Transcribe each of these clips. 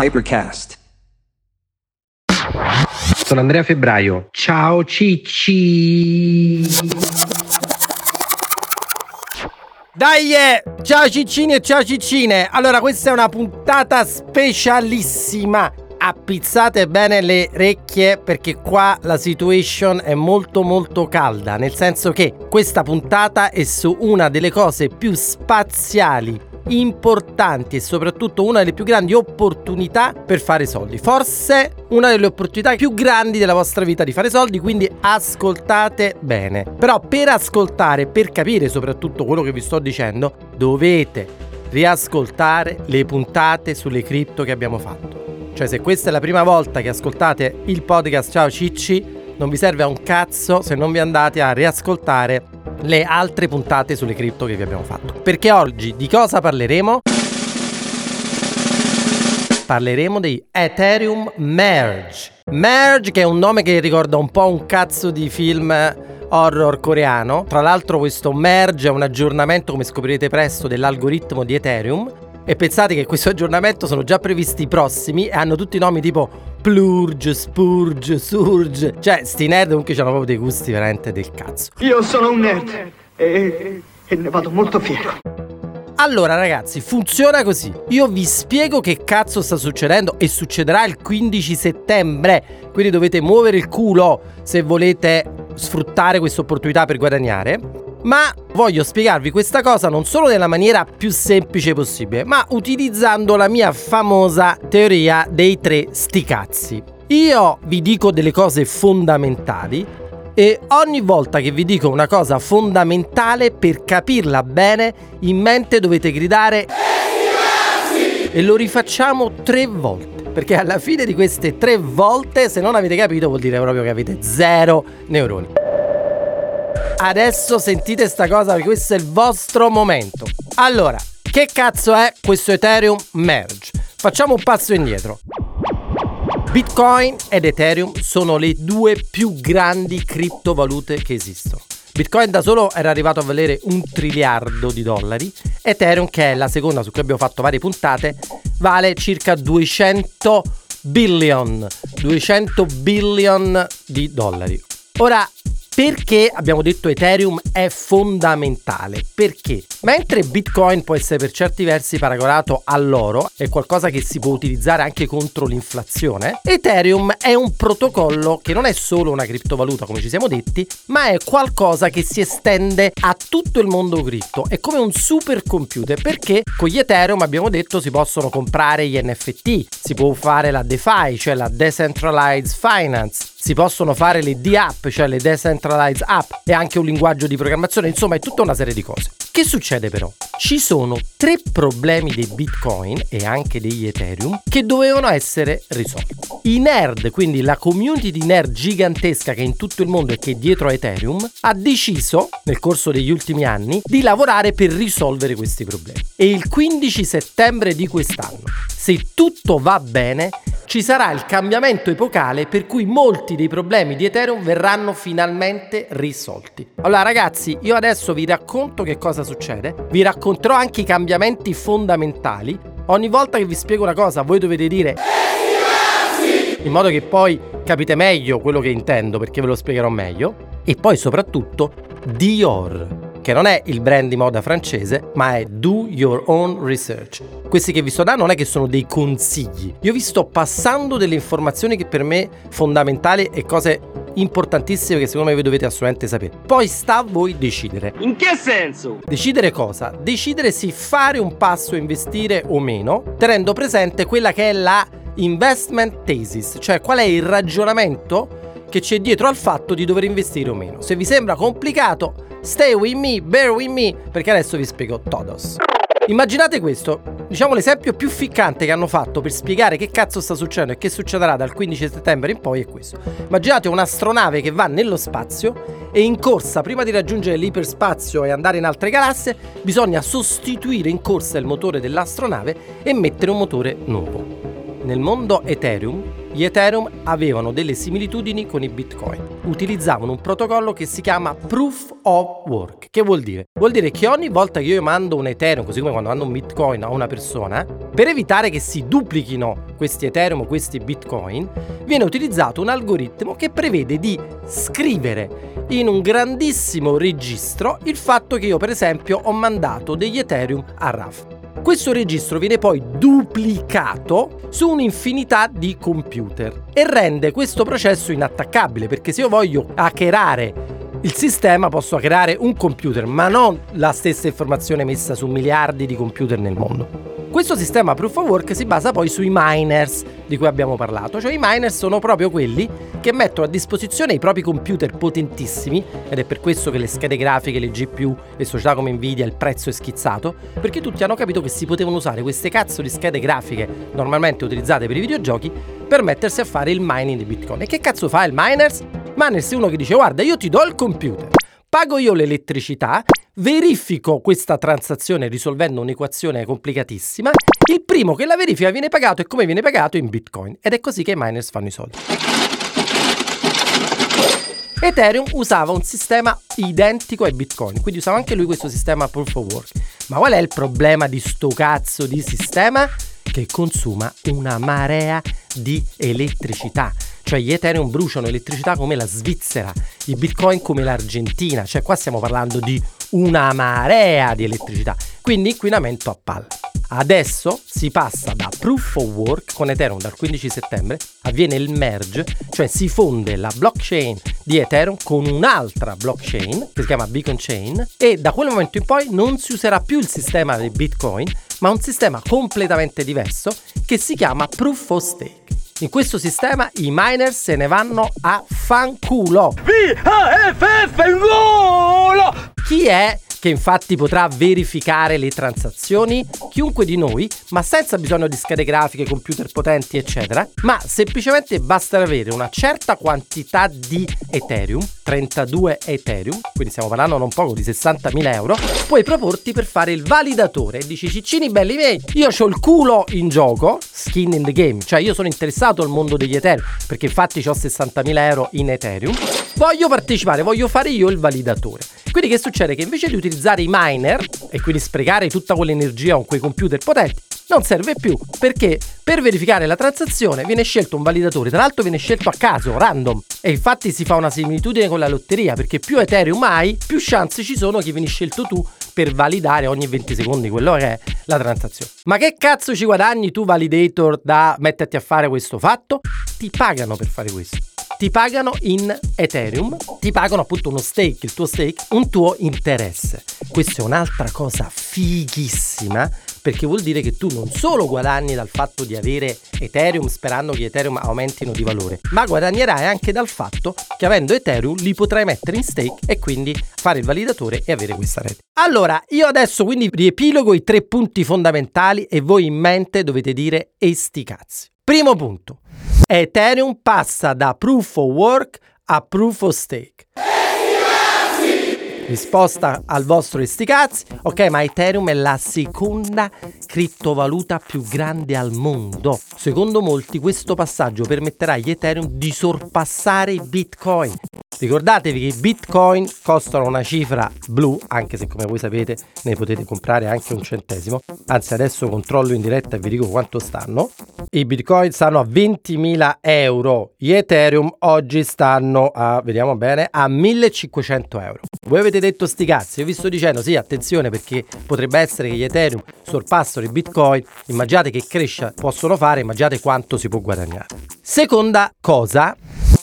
Hypercast. Sono Andrea Febbraio. Ciao Cicci. Dai, eh! ciao ciccini e ciao ciccine! Allora, questa è una puntata specialissima. Appizzate bene le orecchie perché qua la situation è molto molto calda, nel senso che questa puntata è su una delle cose più spaziali, importanti e soprattutto una delle più grandi opportunità per fare soldi. Forse una delle opportunità più grandi della vostra vita di fare soldi, quindi ascoltate bene. Però per ascoltare, per capire soprattutto quello che vi sto dicendo, dovete riascoltare le puntate sulle cripto che abbiamo fatto. Cioè se questa è la prima volta che ascoltate il podcast Ciao Cicci, non vi serve a un cazzo se non vi andate a riascoltare le altre puntate sulle cripto che vi abbiamo fatto. Perché oggi di cosa parleremo? Parleremo di Ethereum Merge. Merge che è un nome che ricorda un po' un cazzo di film horror coreano. Tra l'altro questo Merge è un aggiornamento, come scoprirete presto, dell'algoritmo di Ethereum. E pensate che questo aggiornamento sono già previsti i prossimi e hanno tutti i nomi tipo Plurge, Spurge, Surge. Cioè, sti nerd comunque hanno proprio dei gusti veramente del cazzo. Io sono un nerd e, e ne vado molto fiero. Allora ragazzi, funziona così. Io vi spiego che cazzo sta succedendo e succederà il 15 settembre. Quindi dovete muovere il culo se volete sfruttare questa opportunità per guadagnare. Ma voglio spiegarvi questa cosa non solo nella maniera più semplice possibile, ma utilizzando la mia famosa teoria dei tre sticazzi. Io vi dico delle cose fondamentali e ogni volta che vi dico una cosa fondamentale per capirla bene, in mente dovete gridare e lo rifacciamo tre volte. Perché alla fine di queste tre volte, se non avete capito, vuol dire proprio che avete zero neuroni. Adesso sentite sta cosa perché questo è il vostro momento. Allora, che cazzo è questo Ethereum Merge? Facciamo un passo indietro. Bitcoin ed Ethereum sono le due più grandi criptovalute che esistono. Bitcoin da solo era arrivato a valere un triliardo di dollari, Ethereum, che è la seconda su cui abbiamo fatto varie puntate, vale circa 200 billion, 200 billion di dollari. Ora, perché abbiamo detto Ethereum è fondamentale? Perché mentre Bitcoin può essere per certi versi paragonato all'oro, è qualcosa che si può utilizzare anche contro l'inflazione, Ethereum è un protocollo che non è solo una criptovaluta come ci siamo detti, ma è qualcosa che si estende a tutto il mondo cripto. È come un supercomputer perché con gli Ethereum abbiamo detto si possono comprare gli NFT, si può fare la DeFi, cioè la Decentralized Finance, si possono fare le D-App, cioè le Decentralized App, e anche un linguaggio di programmazione, insomma è tutta una serie di cose. Che succede però? Ci sono tre problemi dei Bitcoin e anche degli Ethereum che dovevano essere risolti. I nerd, quindi la community di nerd gigantesca che è in tutto il mondo e che è dietro a Ethereum, ha deciso nel corso degli ultimi anni di lavorare per risolvere questi problemi. E il 15 settembre di quest'anno, se tutto va bene, ci sarà il cambiamento epocale per cui molti dei problemi di Ethereum verranno finalmente risolti. Allora ragazzi, io adesso vi racconto che cosa succede, vi racconterò anche i cambiamenti fondamentali. Ogni volta che vi spiego una cosa, voi dovete dire in modo che poi capite meglio quello che intendo perché ve lo spiegherò meglio e poi soprattutto Dior che non è il brand di moda francese, ma è Do Your Own Research. Questi che vi sto dando non è che sono dei consigli, io vi sto passando delle informazioni che per me fondamentali e cose importantissime che secondo me voi dovete assolutamente sapere. Poi sta a voi decidere. In che senso? Decidere cosa? Decidere se fare un passo, investire o meno, tenendo presente quella che è la investment thesis, cioè qual è il ragionamento che c'è dietro al fatto di dover investire o meno. Se vi sembra complicato, stay with me, bear with me, perché adesso vi spiego todos. Immaginate questo, diciamo l'esempio più ficcante che hanno fatto per spiegare che cazzo sta succedendo e che succederà dal 15 settembre in poi è questo. Immaginate un'astronave che va nello spazio e in corsa, prima di raggiungere l'iperspazio e andare in altre galassie, bisogna sostituire in corsa il motore dell'astronave e mettere un motore nuovo. Nel mondo Ethereum gli Ethereum avevano delle similitudini con i Bitcoin. Utilizzavano un protocollo che si chiama Proof of Work. Che vuol dire? Vuol dire che ogni volta che io mando un Ethereum, così come quando mando un Bitcoin a una persona, per evitare che si duplichino questi Ethereum o questi Bitcoin, viene utilizzato un algoritmo che prevede di scrivere in un grandissimo registro il fatto che io per esempio ho mandato degli Ethereum a RAF. Questo registro viene poi duplicato su un'infinità di computer e rende questo processo inattaccabile perché se io voglio hackerare il sistema posso creare un computer, ma non la stessa informazione messa su miliardi di computer nel mondo. Questo sistema proof of work si basa poi sui miners di cui abbiamo parlato, cioè i miners sono proprio quelli che mettono a disposizione i propri computer potentissimi ed è per questo che le schede grafiche, le GPU, le società come Nvidia il prezzo è schizzato, perché tutti hanno capito che si potevano usare queste cazzo di schede grafiche normalmente utilizzate per i videogiochi per mettersi a fare il mining di Bitcoin. E che cazzo fa il miners? Miners è uno che dice guarda io ti do il computer, pago io l'elettricità verifico questa transazione risolvendo un'equazione complicatissima, il primo che la verifica viene pagato e come viene pagato in Bitcoin. Ed è così che i miners fanno i soldi. Ethereum usava un sistema identico ai Bitcoin, quindi usava anche lui questo sistema proof of work. Ma qual è il problema di sto cazzo di sistema? Che consuma una marea di elettricità. Cioè gli Ethereum bruciano elettricità come la Svizzera, i Bitcoin come l'Argentina, cioè qua stiamo parlando di una marea di elettricità, quindi inquinamento a palla. Adesso si passa da proof of work con Ethereum dal 15 settembre, avviene il merge, cioè si fonde la blockchain di Ethereum con un'altra blockchain che si chiama Beacon Chain e da quel momento in poi non si userà più il sistema di Bitcoin, ma un sistema completamente diverso che si chiama proof of stake. In questo sistema i miner se ne vanno a fanculo. V-A-F-F, Chi è che infatti potrà verificare le transazioni, chiunque di noi, ma senza bisogno di schede grafiche, computer potenti, eccetera, ma semplicemente basta avere una certa quantità di Ethereum, 32 Ethereum, quindi stiamo parlando non poco di 60.000 euro, puoi proporti per fare il validatore. E dici ciccini belli miei, io ho il culo in gioco, skin in the game, cioè io sono interessato al mondo degli Ethereum, perché infatti ho 60.000 euro in Ethereum, voglio partecipare, voglio fare io il validatore. Quindi che succede? Che invece di utilizzare i miner e quindi sprecare tutta quell'energia con quei computer potenti, non serve più perché per verificare la transazione viene scelto un validatore, tra l'altro viene scelto a caso, random. E infatti si fa una similitudine con la lotteria perché più Ethereum hai, più chance ci sono che vieni scelto tu per validare ogni 20 secondi quello che è la transazione. Ma che cazzo ci guadagni tu validator da metterti a fare questo fatto? Ti pagano per fare questo ti pagano in Ethereum, ti pagano appunto uno stake, il tuo stake, un tuo interesse. Questa è un'altra cosa fighissima perché vuol dire che tu non solo guadagni dal fatto di avere Ethereum sperando che Ethereum aumentino di valore, ma guadagnerai anche dal fatto che avendo Ethereum li potrai mettere in stake e quindi fare il validatore e avere questa rete. Allora, io adesso quindi riepilogo i tre punti fondamentali e voi in mente dovete dire e cazzi. Primo punto. Ethereum passa da proof of work a proof of stake. Risposta al vostro isticazzi. Ok, ma Ethereum è la seconda criptovaluta più grande al mondo. Secondo molti questo passaggio permetterà agli Ethereum di sorpassare i Bitcoin. Ricordatevi che i bitcoin costano una cifra blu, anche se come voi sapete ne potete comprare anche un centesimo. Anzi, adesso controllo in diretta e vi dico quanto stanno. I bitcoin stanno a 20.000 euro. Gli Ethereum oggi stanno a, vediamo bene, a 1.500 euro. Voi avete detto sti cazzi, vi sto dicendo sì, attenzione perché potrebbe essere che gli Ethereum sorpassano i bitcoin. Immaginate che crescita possono fare, immaginate quanto si può guadagnare. Seconda cosa,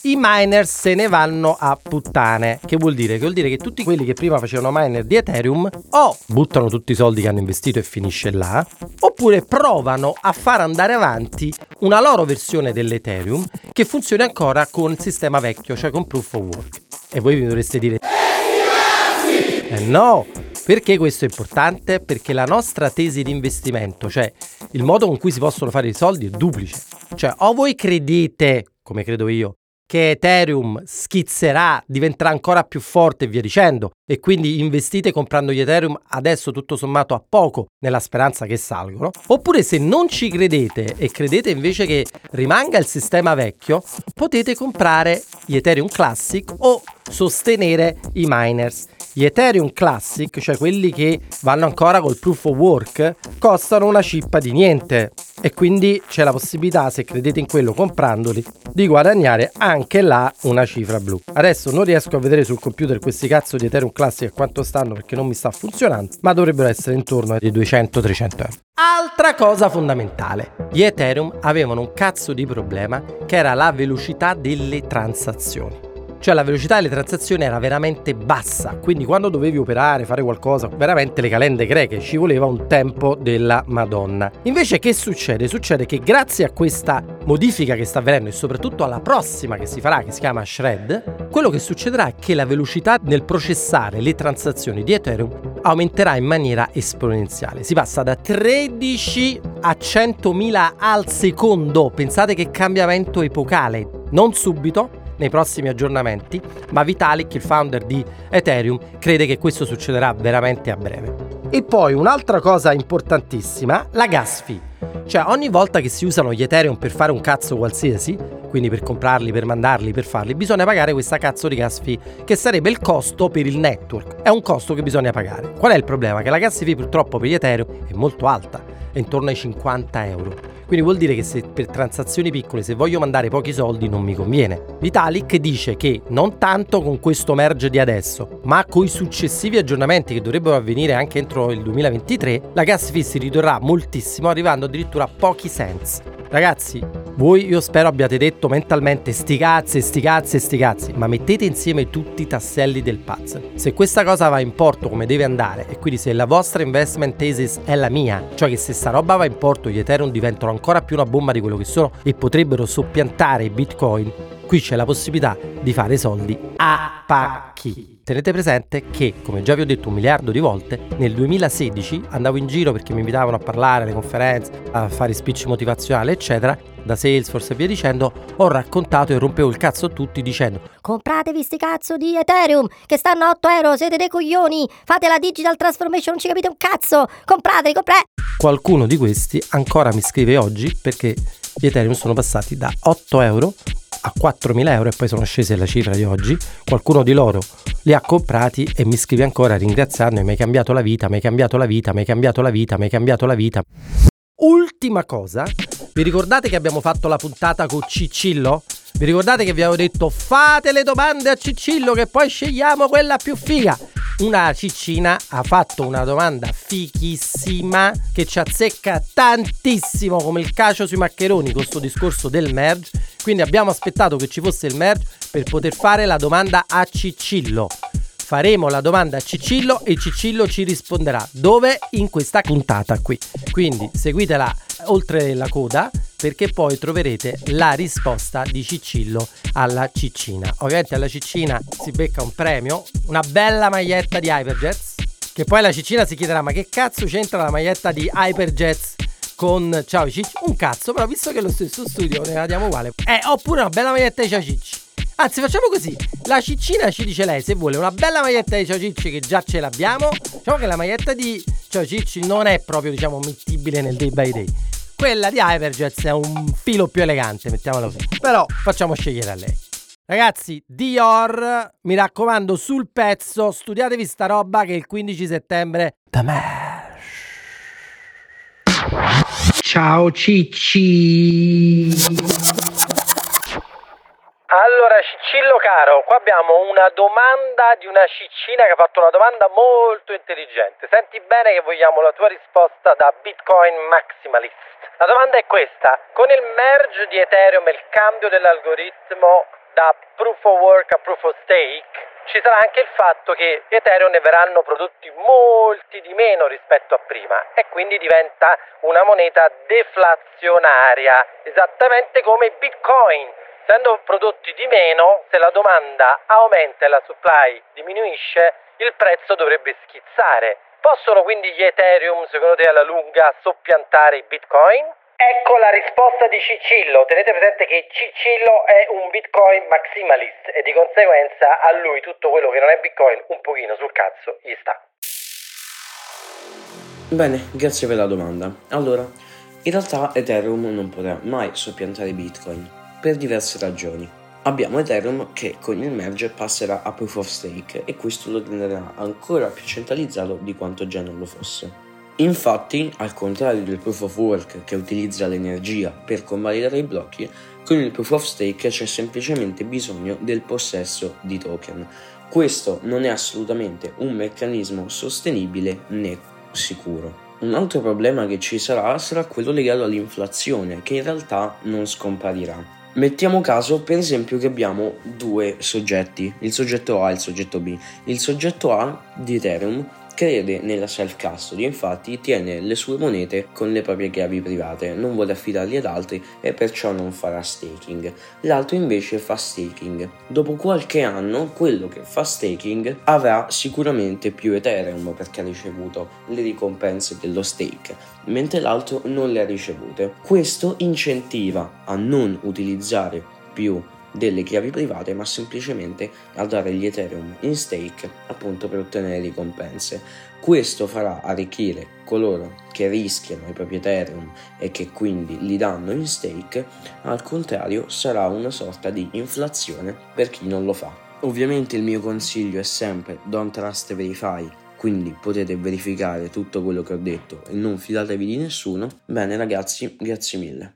i miner se ne vanno a puttane. Che vuol dire? Che vuol dire che tutti quelli che prima facevano miner di Ethereum o buttano tutti i soldi che hanno investito e finisce là, oppure provano a far andare avanti una loro versione dell'Ethereum che funzioni ancora con il sistema vecchio, cioè con proof of work. E voi mi dovreste dire eh no, perché questo è importante? Perché la nostra tesi di investimento, cioè il modo con cui si possono fare i soldi, è duplice. Cioè, o voi credete, come credo io, che Ethereum schizzerà, diventerà ancora più forte e via dicendo, e quindi investite comprando gli Ethereum adesso tutto sommato a poco nella speranza che salgono, oppure se non ci credete e credete invece che rimanga il sistema vecchio, potete comprare gli Ethereum Classic o sostenere i miners. Gli Ethereum Classic, cioè quelli che vanno ancora col proof of work, costano una cippa di niente e quindi c'è la possibilità, se credete in quello comprandoli, di guadagnare anche là una cifra blu. Adesso non riesco a vedere sul computer questi cazzo di Ethereum Classic a quanto stanno perché non mi sta funzionando, ma dovrebbero essere intorno ai 200-300 euro. Altra cosa fondamentale, gli Ethereum avevano un cazzo di problema che era la velocità delle transazioni cioè la velocità delle transazioni era veramente bassa, quindi quando dovevi operare, fare qualcosa, veramente le calende greche ci voleva un tempo della Madonna. Invece che succede? Succede che grazie a questa modifica che sta avvenendo e soprattutto alla prossima che si farà, che si chiama Shred, quello che succederà è che la velocità nel processare le transazioni di Ethereum aumenterà in maniera esponenziale. Si passa da 13 a 100.000 al secondo. Pensate che cambiamento epocale. Non subito, nei prossimi aggiornamenti, ma Vitalik, il founder di Ethereum, crede che questo succederà veramente a breve. E poi un'altra cosa importantissima, la gas fee. Cioè ogni volta che si usano gli Ethereum per fare un cazzo qualsiasi, quindi per comprarli, per mandarli, per farli, bisogna pagare questa cazzo di gas fee, che sarebbe il costo per il network. È un costo che bisogna pagare. Qual è il problema? Che la gas fee purtroppo per gli Ethereum è molto alta, è intorno ai 50 euro. Quindi vuol dire che se per transazioni piccole, se voglio mandare pochi soldi, non mi conviene. Vitalik dice che non tanto con questo merge di adesso, ma con i successivi aggiornamenti che dovrebbero avvenire anche entro il 2023, la gas fee si ridurrà moltissimo, arrivando addirittura a pochi cents. Ragazzi, voi io spero abbiate detto mentalmente sti cazzi, sti cazzi, sti cazzi, ma mettete insieme tutti i tasselli del puzzle. Se questa cosa va in porto come deve andare, e quindi se la vostra investment thesis è la mia, cioè che se sta roba va in porto gli Ethereum diventano ancora più una bomba di quello che sono e potrebbero soppiantare i Bitcoin, qui c'è la possibilità di fare soldi a pacchi. Tenete presente che, come già vi ho detto un miliardo di volte, nel 2016 andavo in giro perché mi invitavano a parlare alle conferenze, a fare speech motivazionali, eccetera, da Salesforce e via dicendo, ho raccontato e rompevo il cazzo a tutti dicendo Compratevi sti cazzo di Ethereum che stanno a 8 euro, siete dei coglioni, fate la digital transformation, non ci capite un cazzo, comprateli, comprate! Qualcuno di questi ancora mi scrive oggi perché gli Ethereum sono passati da 8 euro a 4.000 euro e poi sono scese la cifra di oggi. Qualcuno di loro li ha comprati e mi scrive ancora ringraziando mi hai cambiato la vita, mi hai cambiato la vita, mi hai cambiato la vita, mi hai cambiato la vita. Ultima cosa, vi ricordate che abbiamo fatto la puntata con Cicillo? Vi ricordate che vi avevo detto fate le domande a Cicillo che poi scegliamo quella più figa? Una ciccina ha fatto una domanda fichissima che ci azzecca tantissimo come il cacio sui maccheroni con questo discorso del merge. Quindi abbiamo aspettato che ci fosse il merge per poter fare la domanda a Cicillo faremo la domanda a Cicillo e Cicillo ci risponderà dove in questa puntata qui. Quindi seguitela oltre la coda perché poi troverete la risposta di Cicillo alla ciccina. Ovviamente alla ciccina si becca un premio, una bella maglietta di Hyperjets, che poi la ciccina si chiederà ma che cazzo c'entra la maglietta di Hyperjets con Ciao Cicci? Un cazzo, però visto che è lo stesso studio ne la diamo uguale. Eh, oppure una bella maglietta di Ciao Cicci. Anzi, facciamo così. La ciccina ci dice lei se vuole una bella maglietta di Ciao Cicci che già ce l'abbiamo. Diciamo che la maglietta di Ciao Cicci non è proprio, diciamo, mettibile nel day by day. Quella di Hyperjets è un filo più elegante, mettiamola così. Però facciamo scegliere a lei. Ragazzi, Dior, mi raccomando, sul pezzo, studiatevi sta roba che il 15 settembre da me. Ciao Cicci. Allora, Cicillo caro, qua abbiamo una domanda di una ciccina che ha fatto una domanda molto intelligente. Senti bene che vogliamo la tua risposta da Bitcoin Maximalist. La domanda è questa: con il merge di Ethereum e il cambio dell'algoritmo da proof of work a proof of stake, ci sarà anche il fatto che Ethereum ne verranno prodotti molti di meno rispetto a prima e quindi diventa una moneta deflazionaria, esattamente come Bitcoin essendo prodotti di meno, se la domanda aumenta e la supply diminuisce, il prezzo dovrebbe schizzare. Possono quindi gli Ethereum, secondo te, alla lunga soppiantare i Bitcoin? Ecco la risposta di Cicillo. Tenete presente che Cicillo è un Bitcoin maximalist e di conseguenza a lui tutto quello che non è Bitcoin un pochino sul cazzo gli sta. Bene, grazie per la domanda. Allora, in realtà Ethereum non potrà mai soppiantare Bitcoin per diverse ragioni. Abbiamo Ethereum che con il merge passerà a Proof of Stake e questo lo renderà ancora più centralizzato di quanto già non lo fosse. Infatti, al contrario del Proof of Work che utilizza l'energia per convalidare i blocchi, con il Proof of Stake c'è semplicemente bisogno del possesso di token. Questo non è assolutamente un meccanismo sostenibile né sicuro. Un altro problema che ci sarà sarà quello legato all'inflazione, che in realtà non scomparirà. Mettiamo caso per esempio che abbiamo due soggetti, il soggetto A e il soggetto B. Il soggetto A di Ethereum crede nella self-custody, infatti tiene le sue monete con le proprie chiavi private, non vuole affidarli ad altri e perciò non farà staking. L'altro invece fa staking. Dopo qualche anno, quello che fa staking avrà sicuramente più Ethereum perché ha ricevuto le ricompense dello stake, mentre l'altro non le ha ricevute. Questo incentiva a non utilizzare più delle chiavi private ma semplicemente a dare gli Ethereum in stake appunto per ottenere ricompense. Questo farà arricchire coloro che rischiano i propri Ethereum e che quindi li danno in stake, al contrario sarà una sorta di inflazione per chi non lo fa. Ovviamente il mio consiglio è sempre don't trust verify, quindi potete verificare tutto quello che ho detto e non fidatevi di nessuno. Bene ragazzi, grazie mille.